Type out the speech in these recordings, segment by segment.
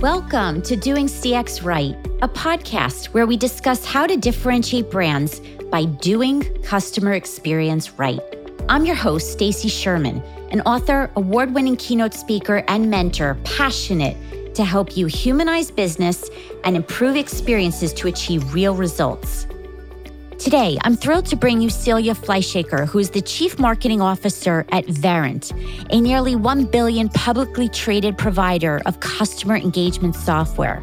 Welcome to Doing CX Right, a podcast where we discuss how to differentiate brands by doing customer experience right. I'm your host, Stacy Sherman, an author, award-winning keynote speaker, and mentor passionate to help you humanize business and improve experiences to achieve real results. Today, I'm thrilled to bring you Celia Fleischaker, who is the Chief Marketing Officer at Verint, a nearly 1 billion publicly traded provider of customer engagement software.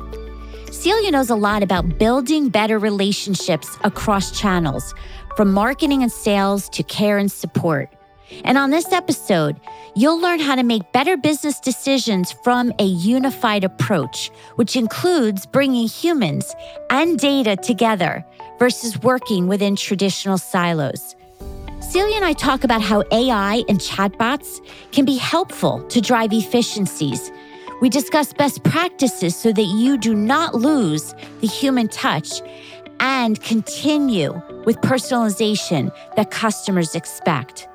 Celia knows a lot about building better relationships across channels, from marketing and sales to care and support. And on this episode, you'll learn how to make better business decisions from a unified approach, which includes bringing humans and data together versus working within traditional silos. Celia and I talk about how AI and chatbots can be helpful to drive efficiencies. We discuss best practices so that you do not lose the human touch and continue with personalization that customers expect.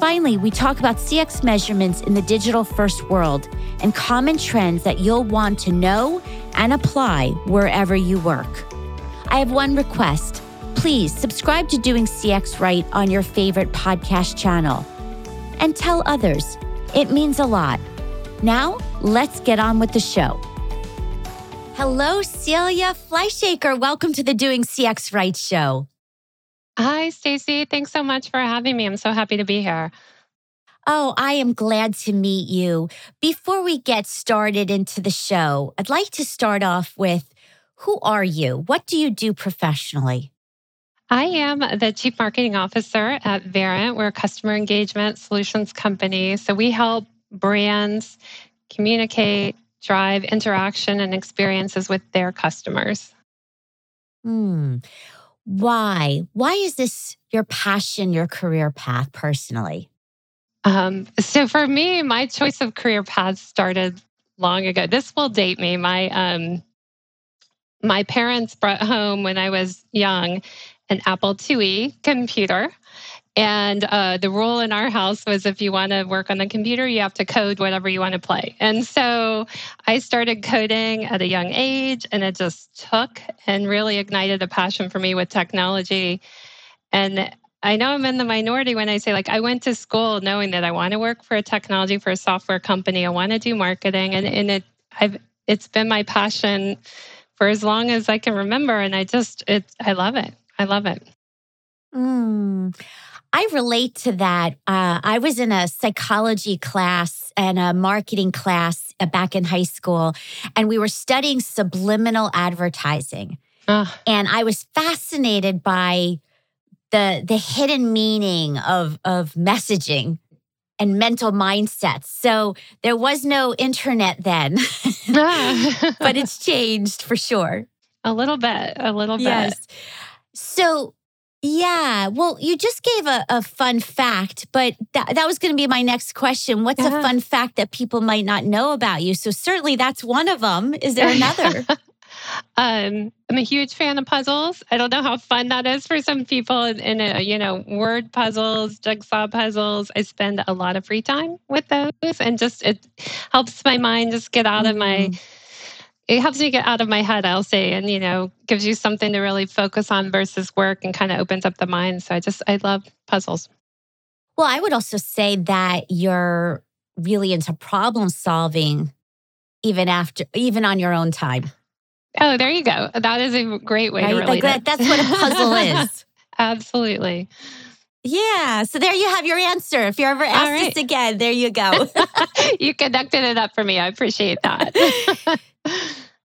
Finally, we talk about CX measurements in the digital first world and common trends that you'll want to know and apply wherever you work. I have one request. Please subscribe to Doing CX Right on your favorite podcast channel and tell others. It means a lot. Now, let's get on with the show. Hello, Celia Fleischaker. Welcome to the Doing CX Right show. Hi, Stacy. Thanks so much for having me. I'm so happy to be here. Oh, I am glad to meet you. Before we get started into the show, I'd like to start off with who are you? What do you do professionally? I am the Chief Marketing Officer at Verint. We're a customer engagement solutions company. So we help brands communicate, drive interaction and experiences with their customers. Hmm. Why? Why is this your passion, your career path personally? Um, so for me, my choice of career path started long ago. This will date me. My um, my parents brought home when I was young an Apple IIe computer. And uh, the rule in our house was if you want to work on the computer, you have to code whatever you want to play. And so I started coding at a young age, and it just took and really ignited a passion for me with technology. And I know I'm in the minority when I say, like, I went to school knowing that I want to work for a technology, for a software company. I want to do marketing. And, and it, I've, it's been my passion for as long as I can remember. And I just, it, I love it. I love it. Mm, I relate to that. Uh, I was in a psychology class and a marketing class uh, back in high school, and we were studying subliminal advertising. Uh. And I was fascinated by the the hidden meaning of of messaging and mental mindsets. So there was no internet then, but it's changed for sure. A little bit, a little bit. Yes. So, yeah, well, you just gave a, a fun fact, but that, that was going to be my next question. What's uh-huh. a fun fact that people might not know about you? So, certainly that's one of them. Is there another? Um, I'm a huge fan of puzzles. I don't know how fun that is for some people in, a, you know, word puzzles, jigsaw puzzles. I spend a lot of free time with those and just it helps my mind just get out of my mm. it helps me get out of my head, I'll say, and you know, gives you something to really focus on versus work and kind of opens up the mind. So I just I love puzzles. Well, I would also say that you're really into problem solving even after even on your own time. Oh, there you go. That is a great way right? to relate like that, That's what a puzzle is. Absolutely. Yeah. So there you have your answer. If you're ever asked right. this again, there you go. you connected it up for me. I appreciate that.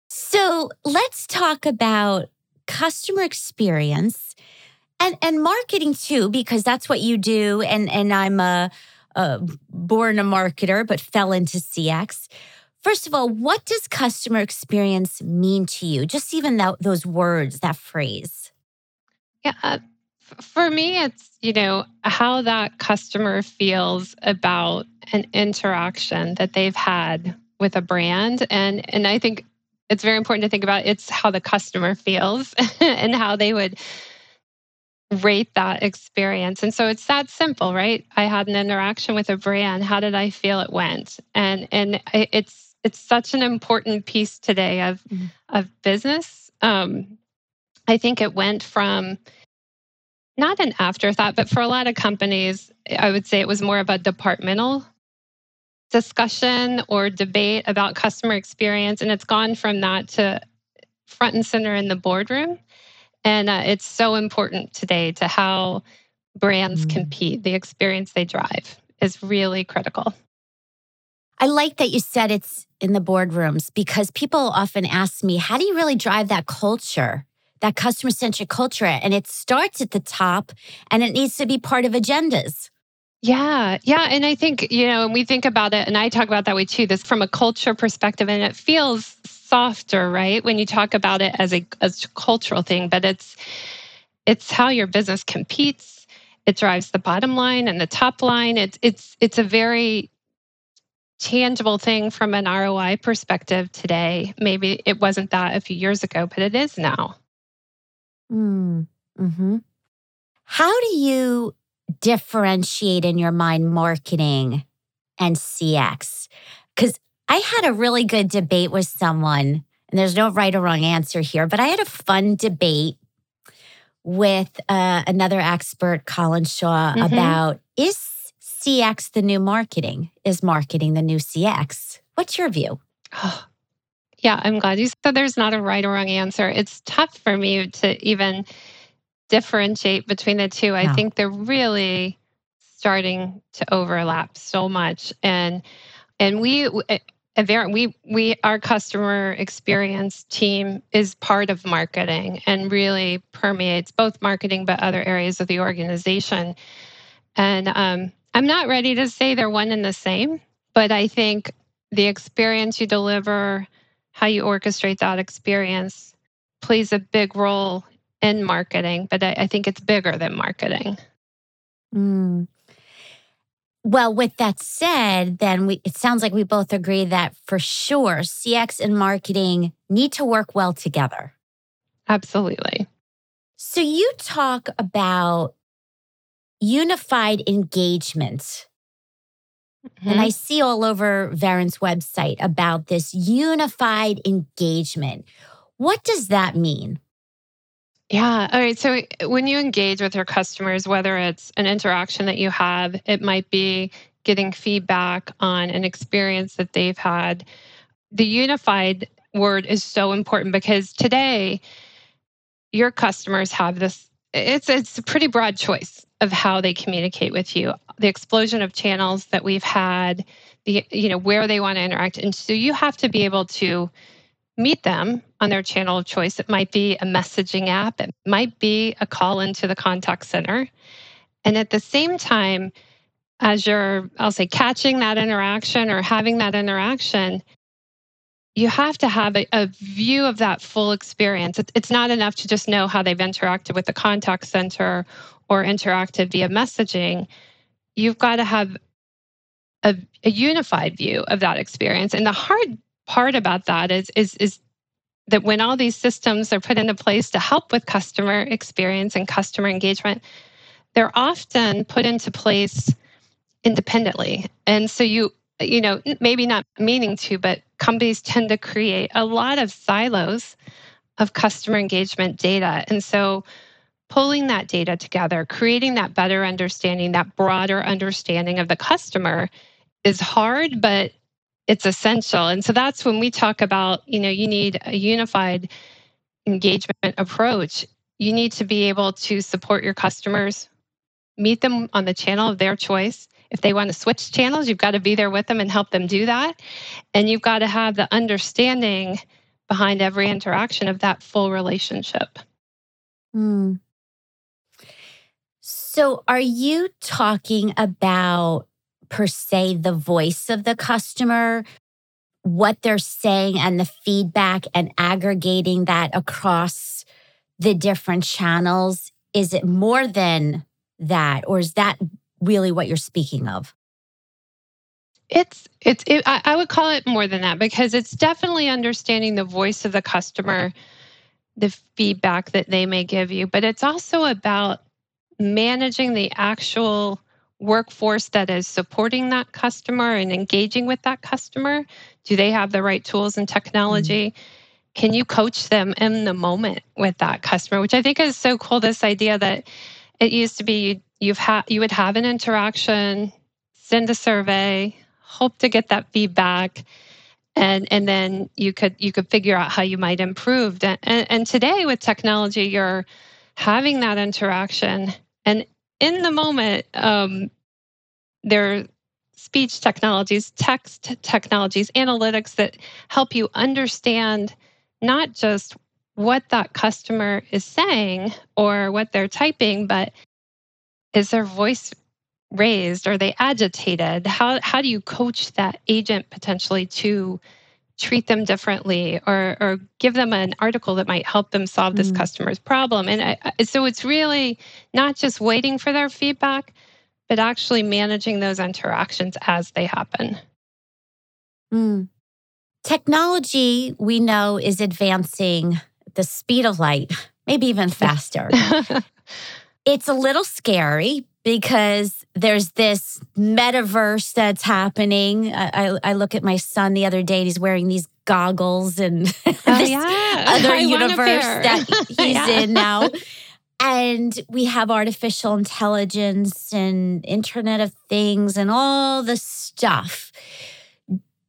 so let's talk about customer experience and, and marketing too, because that's what you do. And, and I'm a, a born a marketer, but fell into CX. First of all, what does customer experience mean to you? Just even that, those words, that phrase. Yeah. Uh, for me, it's, you know, how that customer feels about an interaction that they've had with a brand. And, and I think it's very important to think about it's how the customer feels and how they would rate that experience. And so it's that simple, right? I had an interaction with a brand. How did I feel it went? And and it's it's such an important piece today of mm-hmm. of business. Um, I think it went from not an afterthought, but for a lot of companies, I would say it was more of a departmental discussion or debate about customer experience. And it's gone from that to front and center in the boardroom. And uh, it's so important today to how brands mm. compete, the experience they drive is really critical. I like that you said it's in the boardrooms because people often ask me, how do you really drive that culture? that customer centric culture. And it starts at the top and it needs to be part of agendas. Yeah, yeah. And I think, you know, and we think about it, and I talk about that way too, this from a culture perspective, and it feels softer, right? When you talk about it as a, as a cultural thing, but it's it's how your business competes. It drives the bottom line and the top line. It's it's it's a very tangible thing from an ROI perspective today. Maybe it wasn't that a few years ago, but it is now. Mm, hmm How do you differentiate in your mind marketing and CX? Because I had a really good debate with someone, and there's no right or wrong answer here, but I had a fun debate with uh, another expert, Colin Shaw, mm-hmm. about is CX the new marketing? Is marketing the new CX? What's your view? Oh, yeah, I'm glad you said there's not a right or wrong answer. It's tough for me to even differentiate between the two. I think they're really starting to overlap so much and and we we we our customer experience team is part of marketing and really permeates both marketing but other areas of the organization and um, i'm not ready to say they're one and the same but i think the experience you deliver how you orchestrate that experience plays a big role in marketing, but I, I think it's bigger than marketing. Mm. Well, with that said, then we it sounds like we both agree that for sure CX and marketing need to work well together. Absolutely. So you talk about unified engagement Mm-hmm. And I mm-hmm. see all over Verint's website about this unified engagement. What does that mean? Yeah. All right. So when you engage with your customers, whether it's an interaction that you have, it might be getting feedback on an experience that they've had. The unified word is so important because today your customers have this it's it's a pretty broad choice of how they communicate with you. The explosion of channels that we've had the you know where they want to interact. And so you have to be able to meet them on their channel of choice. It might be a messaging app. It might be a call into the contact center. And at the same time as you're i'll say catching that interaction or having that interaction you have to have a, a, view of that full experience. It's, not enough to just know how they've interacted with the contact center or interacted via messaging. You've got to have a, a unified view of that experience. And the hard part about that is, is, is that when all these systems are put into place to help with customer experience and customer engagement, they're often put into place independently. And so you you know, maybe not meaning to, but companies tend to create a lot of silos of customer engagement data. And so pulling that data together, creating that better understanding, that broader understanding of the customer is hard, but it's essential. And so that's when we talk about, you know, you need a unified engagement approach. You need to be able to support your customers, meet them on the channel of their choice, if they want to switch channels, you've got to be there with them and help them do that. And you've got to have the understanding behind every interaction of that full relationship. Hmm. So, are you talking about, per se, the voice of the customer, what they're saying, and the feedback, and aggregating that across the different channels? Is it more than that, or is that really what you're speaking of? It's it's it, I, I would call it more than that because it's definitely understanding the voice of the customer, the feedback that they may give you, but it's also about managing the actual workforce that is supporting that customer and engaging with that customer? Do they have the right tools and technology? Mm-hmm. Can you coach them in the moment with that customer? Which I think is so cool. This idea that it used to be you've had you would have an interaction, send a survey, hope to get that feedback, and and then you could you could figure out how you might improve. And, and today with technology, you're having that interaction and in the moment, um, there speech technologies, text technologies, analytics that help you understand not just what that customer is saying or what they're typing, but is their voice raised? Are they agitated? How, how do you coach that agent potentially to treat them differently or, or give them an article that might help them solve this mm. customer's problem. And I, so it's really not just waiting for their feedback, but actually managing those interactions as they happen. Mm. Technology, we know, is advancing the speed of light, maybe even faster. it's a little scary because there's this metaverse that's happening. I, I, look at my son the other day, he's wearing these goggles and oh, this yeah. other I universe that he's yeah. in now. And we have artificial intelligence and Internet of Things and all the stuff.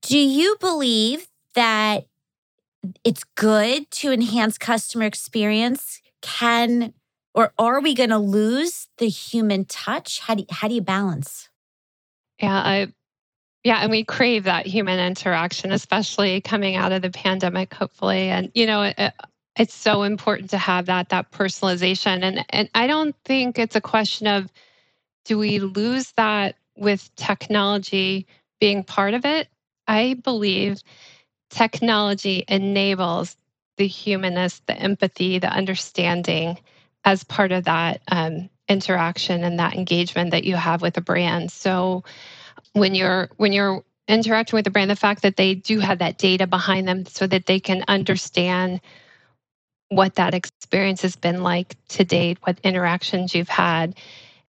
Do you believe that it's good to enhance customer experience? Can or are we going to lose the human touch? How do how do you balance? Yeah, I yeah, and we crave that human interaction, especially coming out of the pandemic, hopefully. And you know, it, it's so important to have that that personalization. And and I don't think it's a question of do we lose that with technology being part of it. I believe technology enables the humanness, the empathy, the understanding as part of that um, interaction and that engagement that you have with a brand. So when you're when you're interacting with a brand, the fact that they do have that data behind them so that they can understand what that experience has been like to date, what interactions you've had.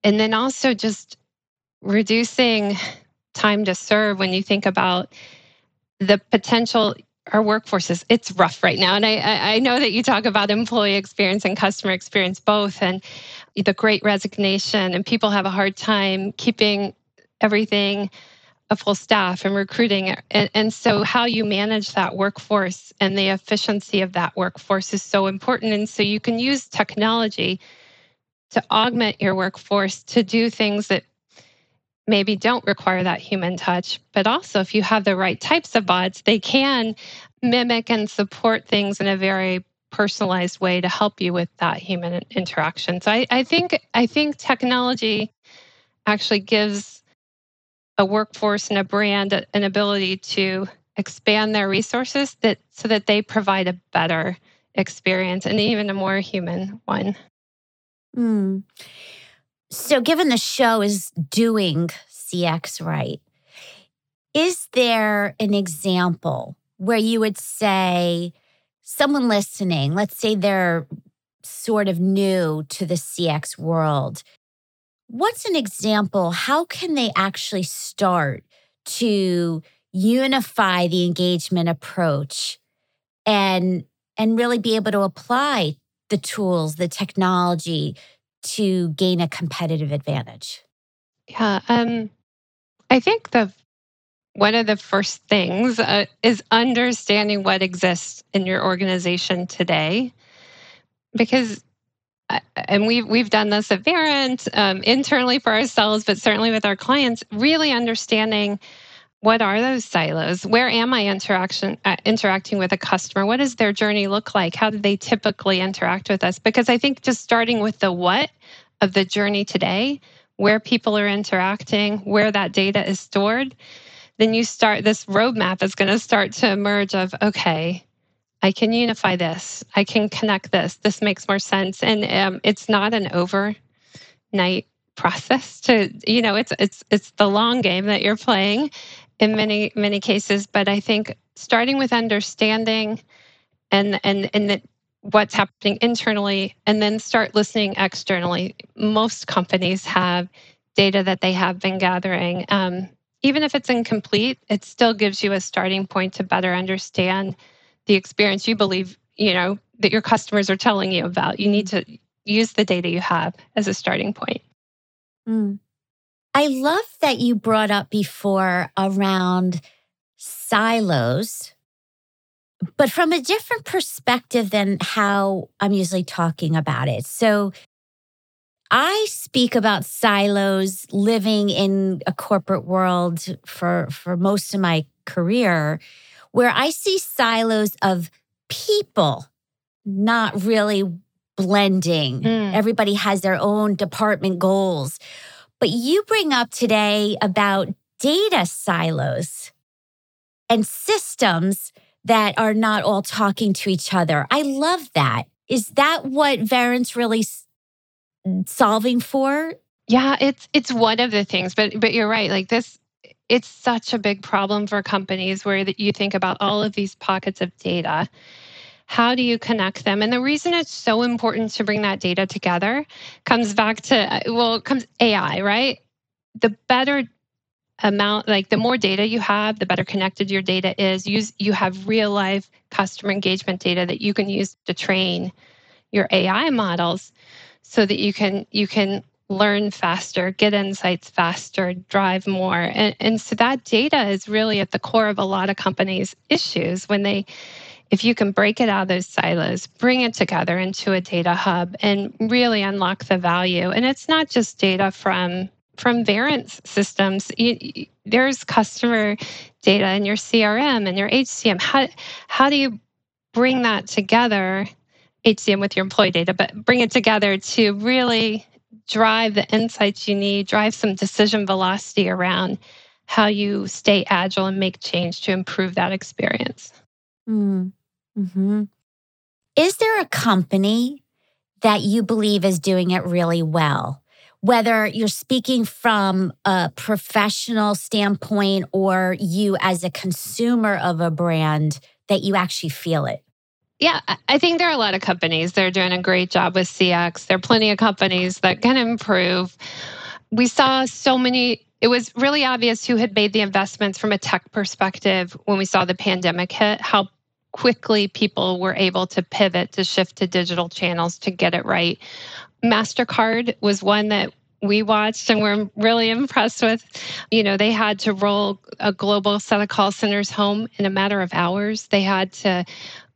And then also just reducing time to serve when you think about the potential our workforces it's rough right now. And I, I know that you talk about employee experience and customer experience both and the great resignation and people have a hard time keeping everything a full staff and recruiting. And, and so how you manage that workforce and the efficiency of that workforce is so important. And so you can use technology to augment your workforce to do things that maybe don't require that human touch. But also, if you have the right types of bots, they can mimic and support things in a very personalized way to help you with that human interaction. So I, I think I think technology actually gives a workforce and a brand an ability to expand their resources that so that they provide a better experience and even a more human one. Mm. So, given the show is doing CX right, is there an example where you would say, someone listening, let's say they're sort of new to the CX world, what's an example? How can they actually start to unify the engagement approach and and really be able to apply the tools, the technology to gain a competitive advantage? Yeah, um, I think the one of the first things uh, is understanding what exists in your organization today, because uh, and we've we've done this at Verint um, internally for ourselves, but certainly with our clients, really understanding what are those silos? Where am I interaction uh, interacting with a customer? What does their journey look like? How do they typically interact with us? Because I think just starting with the what of the journey today, where people are interacting, where that data is stored, then you start this roadmap is going to start to emerge of okay, I can unify this. I can connect this. This makes more sense. And um, it's not an overnight process to you know it's it's it's the long game that you're playing in many many cases but i think starting with understanding and and and that what's happening internally and then start listening externally most companies have data that they have been gathering. Um, even if it's incomplete, it still gives you a starting point to better understand the experience you believe, you know, that your customers are telling you about. You need to use the data you have as a starting point. Mm. I love that you brought up before around silos, but from a different perspective than how I'm usually talking about it. So I speak about silos living in a corporate world for, for most of my career, where I see silos of people not really blending. Mm. Everybody has their own department goals. But you bring up today about data silos and systems that are not all talking to each other. I love that. Is that what Verint's really solving for? Yeah, it's it's one of the things, but but you're right. Like this it's such a big problem for companies where you think about all of these pockets of data. How do you connect them? And the reason it's so important to bring that data together comes back to uh, well, it comes AI, right? The better amount like the more data you have the better connected your data is use you have real life customer engagement data that you can use to train your ai models so that you can you can learn faster, get insights faster, drive more. And, and so that data is really at the core of a lot of companies' issues when they if you can break it out of those silos, bring it together into a data hub and really unlock the value. And it's not just data from from Verint's systems. There's customer data in your CRM and your HCM. How how do you bring that together HCM with your employee data, but bring it together to really drive the insights you need, drive some decision velocity around how you stay agile and make change to improve that experience. Hmm. Mm-hmm. Is there a company that you believe is doing it really well? Whether you're speaking from a professional standpoint or you as a consumer of a brand, that you actually feel it? Yeah, I think there are a lot of companies that are doing a great job with CX. There are plenty of companies that can improve. We saw so many, it was really obvious who had made the investments from a tech perspective when we saw the pandemic hit, how quickly people were able to pivot to shift to digital channels to get it right. MasterCard was one that we watched and we're really impressed with. You know, they had to roll a global set of call centers home in a matter of hours. They had to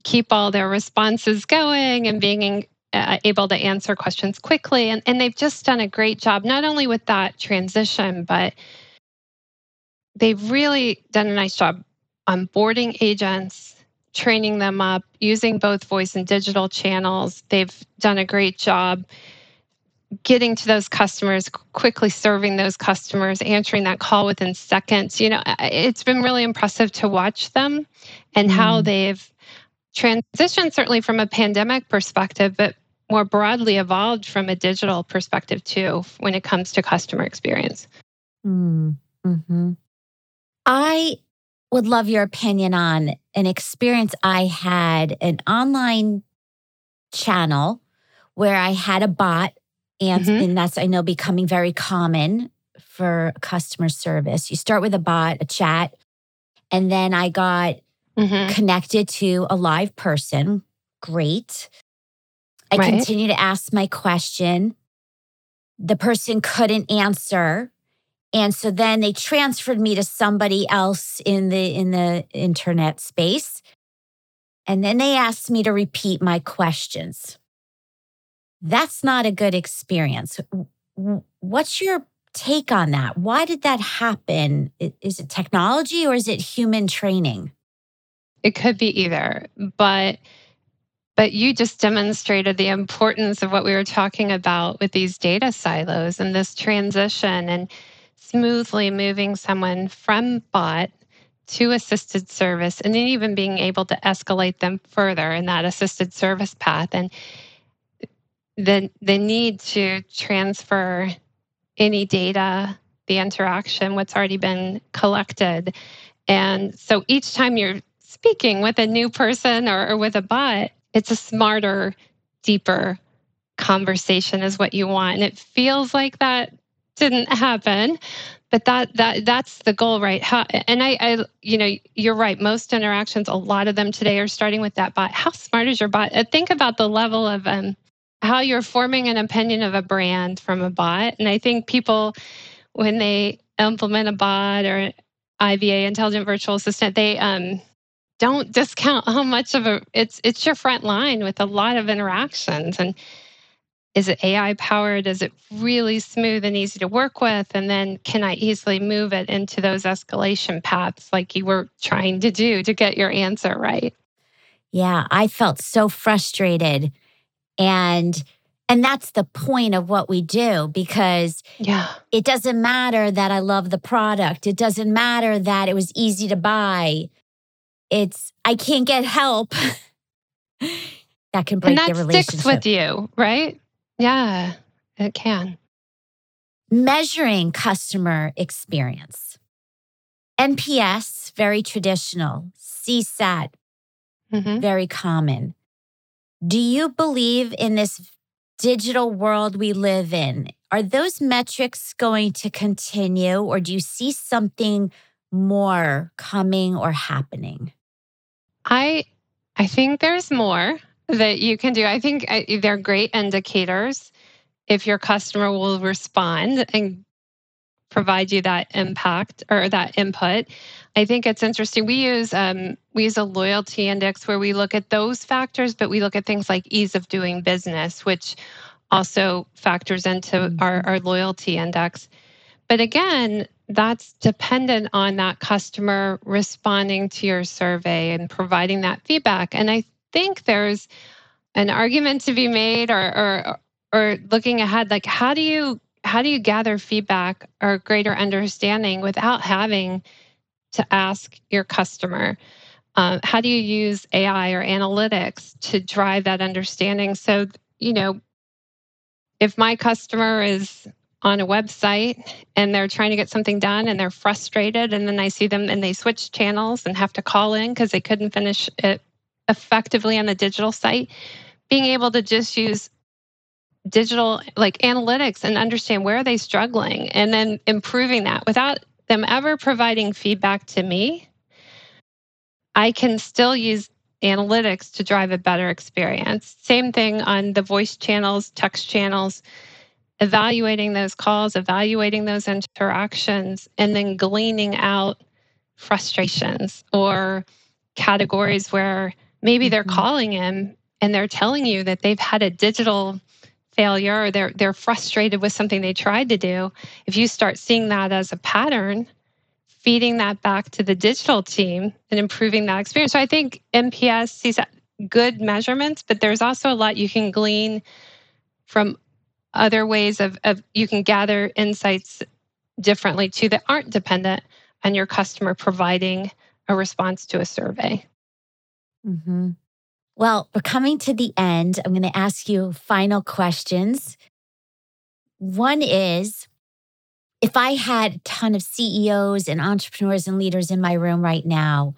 keep all their responses going and being uh, able to answer questions quickly. And, and they've just done a great job, not only with that transition, but they've really done a nice job onboarding agents, training them up, using both voice and digital channels. They've done a great job getting to those customers, quickly serving those customers, answering that call within seconds. You know, it's been really impressive to watch them and mm. how they've transitioned, certainly from a pandemic perspective, but more broadly evolved from a digital perspective too when it comes to customer experience. Mm-hmm. I would love your opinion on an experience I had an online channel where I had a bot, and, mm-hmm. and that's, I know, becoming very common for customer service. You start with a bot, a chat, and then I got mm-hmm. connected to a live person. Great. I right. continue to ask my question. The person couldn't answer. And so then they transferred me to somebody else in the in the internet space. And then they asked me to repeat my questions. That's not a good experience. What's your take on that? Why did that happen? Is it technology or is it human training? It could be either, but but you just demonstrated the importance of what we were talking about with these data silos and this transition and smoothly moving someone from bot to assisted service and then even being able to escalate them further in that assisted service path and the the need to transfer any data the interaction what's already been collected and so each time you're speaking with a new person or, or with a bot, it's a smarter, deeper conversation is what you want. And it feels like that didn't happen but that that that's the goal right? How, and I, I you know you're right. Most interactions a lot of them today are starting with that bot. How smart is your bot? Uh, think about the level of um, how you're forming an opinion of a brand from a bot. And i think people when they implement a bot or iva intelligent virtual assistant they um, don't discount how much of a it's it's your front line with a lot of interactions. And is it AI powered? Is it really smooth and easy to work with? And then can I easily move it into those escalation paths like you were trying to do to get your answer right? Yeah, I felt so frustrated. And and that's the point of what we do because yeah. it doesn't matter that I love the product. It doesn't matter that it was easy to buy. It's I can't get help. that can break and that the relationship. sticks with you, right? Yeah, it can. Measuring customer experience. NPS, very traditional. CSAT, mm-hmm. very common. Do you believe in this digital world we live in? Are those metrics going to continue, or do you see something more coming or happening? I I think there's more that you can do. I think they're great indicators if your customer will respond and provide you that impact or that input. I think it's interesting. We use um, we use a loyalty index where we look at those factors, but we look at things like ease of doing business, which also factors into mm-hmm. our, our loyalty index. But again, that's dependent on that customer responding to your survey and providing that feedback. And I think there's an argument to be made or or or looking ahead like how do you how do you gather feedback or greater understanding without having to ask your customer? Uh, how do you use ai or analytics to drive that understanding? So you know if my customer is on a website and they're trying to get something done and they're frustrated and then i see them and they switch channels and have to call in because they couldn't finish it effectively on the digital site, being able to just use digital like analytics and understand where are they struggling and then improving that. Without them ever providing feedback to me i can still use analytics to drive a better experience. Same thing on the voice channels text channels evaluating those calls evaluating those interactions and then gleaning out frustrations or categories where Maybe they're mm-hmm. calling him and they're telling you that they've had a digital failure or they're they're frustrated with something they tried to do. If you start seeing that as a pattern, feeding that back to the digital team and improving that experience. So I think NPS sees good measurements, but there's also a lot you can glean from other ways of, of you can gather insights differently too that aren't dependent on your customer providing a response to a survey. Mm-hmm. Well, we're coming to the end. I'm going to ask you final questions. One is if I had a ton of CEOs and entrepreneurs and leaders in my room right now,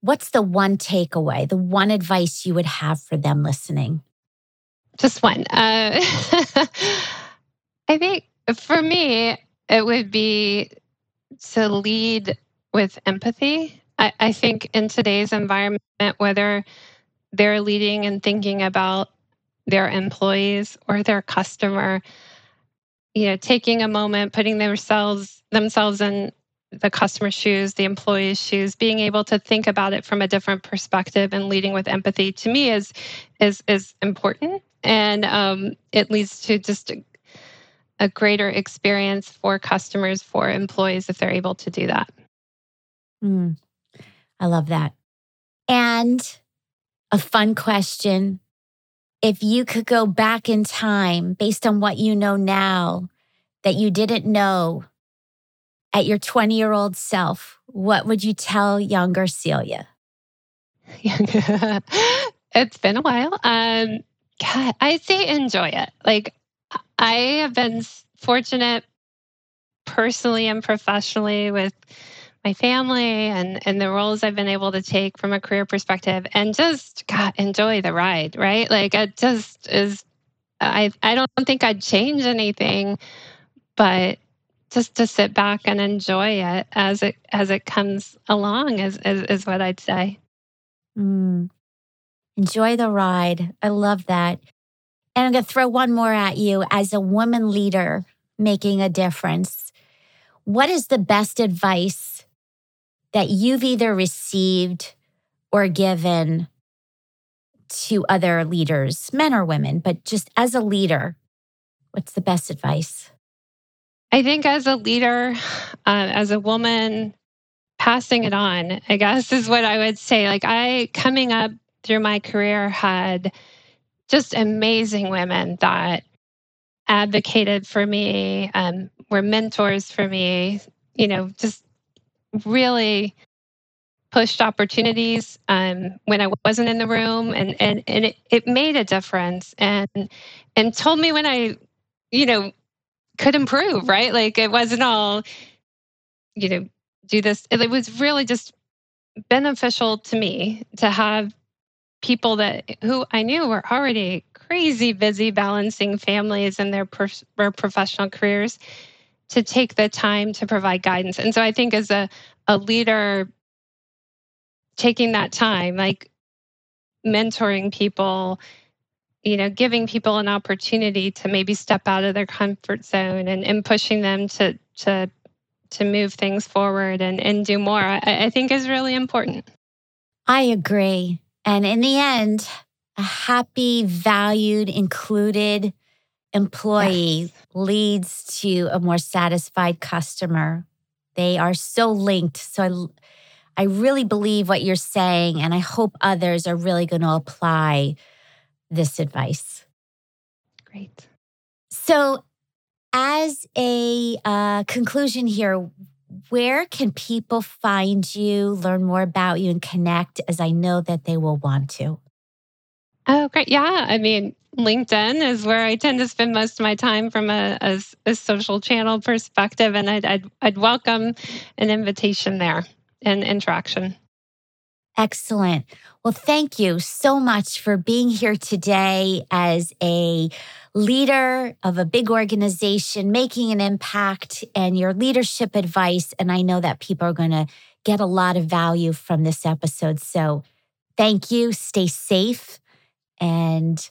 what's the one takeaway, the one advice you would have for them listening? Just one. Uh, I think for me, it would be to lead with empathy I, I think in today's environment, whether they're leading and thinking about their employees or their customer, you know, taking a moment, putting themselves themselves in the customer's shoes, the employee's shoes, being able to think about it from a different perspective and leading with empathy to me is is is important, and um, it leads to just a, a greater experience for customers, for employees if they're able to do that. Mm. I love that. And a fun question. If you could go back in time based on what you know now that you didn't know at your 20 year old self, what would you tell younger Celia? it's been a while. Um, God, I say enjoy it. Like, I have been fortunate personally and professionally with my family and and the roles I've been able to take from a career perspective and just God, enjoy the ride, right? Like it just is I I don't think I'd change anything, but just to sit back and enjoy it as it as it comes along is is, is what I'd say. Mm. Enjoy the ride. I love that. And I'm going to throw one more at you as a woman leader making a difference. What is the best advice that you've either received or given to other leaders, men or women, but just as a leader? What's the best advice? I think as a leader, uh, as a woman, passing it on, I guess is what I would say. Like, I, coming up through my career, had just amazing women that advocated for me, um, were mentors for me, you know, just really pushed opportunities um, when I wasn't in the room and and and it, it made a difference and and told me when I, you know, could improve, right? Like it wasn't all, you know, do this. It was really just beneficial to me to have people that who I knew were already crazy busy balancing families and their, per, their professional careers to take the time to provide guidance. And so I think as a, a leader, taking that time, like mentoring people, you know, giving people an opportunity to maybe step out of their comfort zone and, and pushing them to to to move things forward and, and do more, I, I think is really important. I agree. And in the end, a happy, valued, included employee yes. leads to a more satisfied customer. They are so linked. So I, I really believe what you're saying, and I hope others are really going to apply this advice. Great. So, as a uh, conclusion here, where can people find you, learn more about you, and connect as I know that they will want to? Oh, great. Yeah. I mean, LinkedIn is where I tend to spend most of my time from a, a, a social channel perspective. And I'd, I'd, I'd welcome an invitation there and interaction. Excellent. Well, thank you so much for being here today as a leader of a big organization, making an impact, and your leadership advice. And I know that people are going to get a lot of value from this episode. So thank you. Stay safe. And